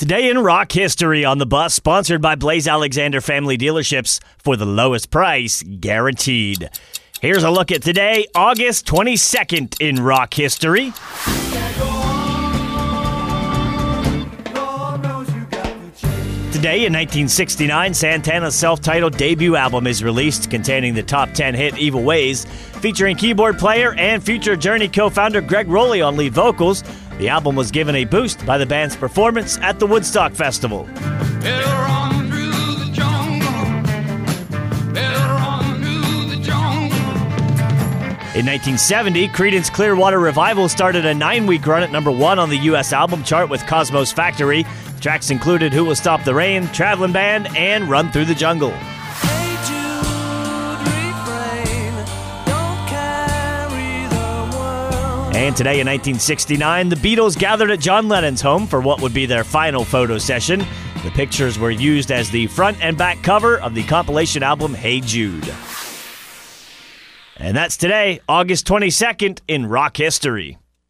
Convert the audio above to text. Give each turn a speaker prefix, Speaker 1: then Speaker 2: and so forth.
Speaker 1: Today in rock history on the bus, sponsored by Blaise Alexander Family Dealerships for the lowest price guaranteed. Here's a look at today, August 22nd in rock history. Today in 1969, Santana's self titled debut album is released, containing the top 10 hit Evil Ways, featuring keyboard player and future Journey co founder Greg Rolie on lead vocals. The album was given a boost by the band's performance at the Woodstock Festival. In 1970, Creedence Clearwater Revival started a nine week run at number one on the U.S. album chart with Cosmo's Factory. Tracks included Who Will Stop the Rain, Traveling Band, and Run Through the Jungle. And today in 1969, the Beatles gathered at John Lennon's home for what would be their final photo session. The pictures were used as the front and back cover of the compilation album Hey Jude. And that's today, August 22nd, in rock history.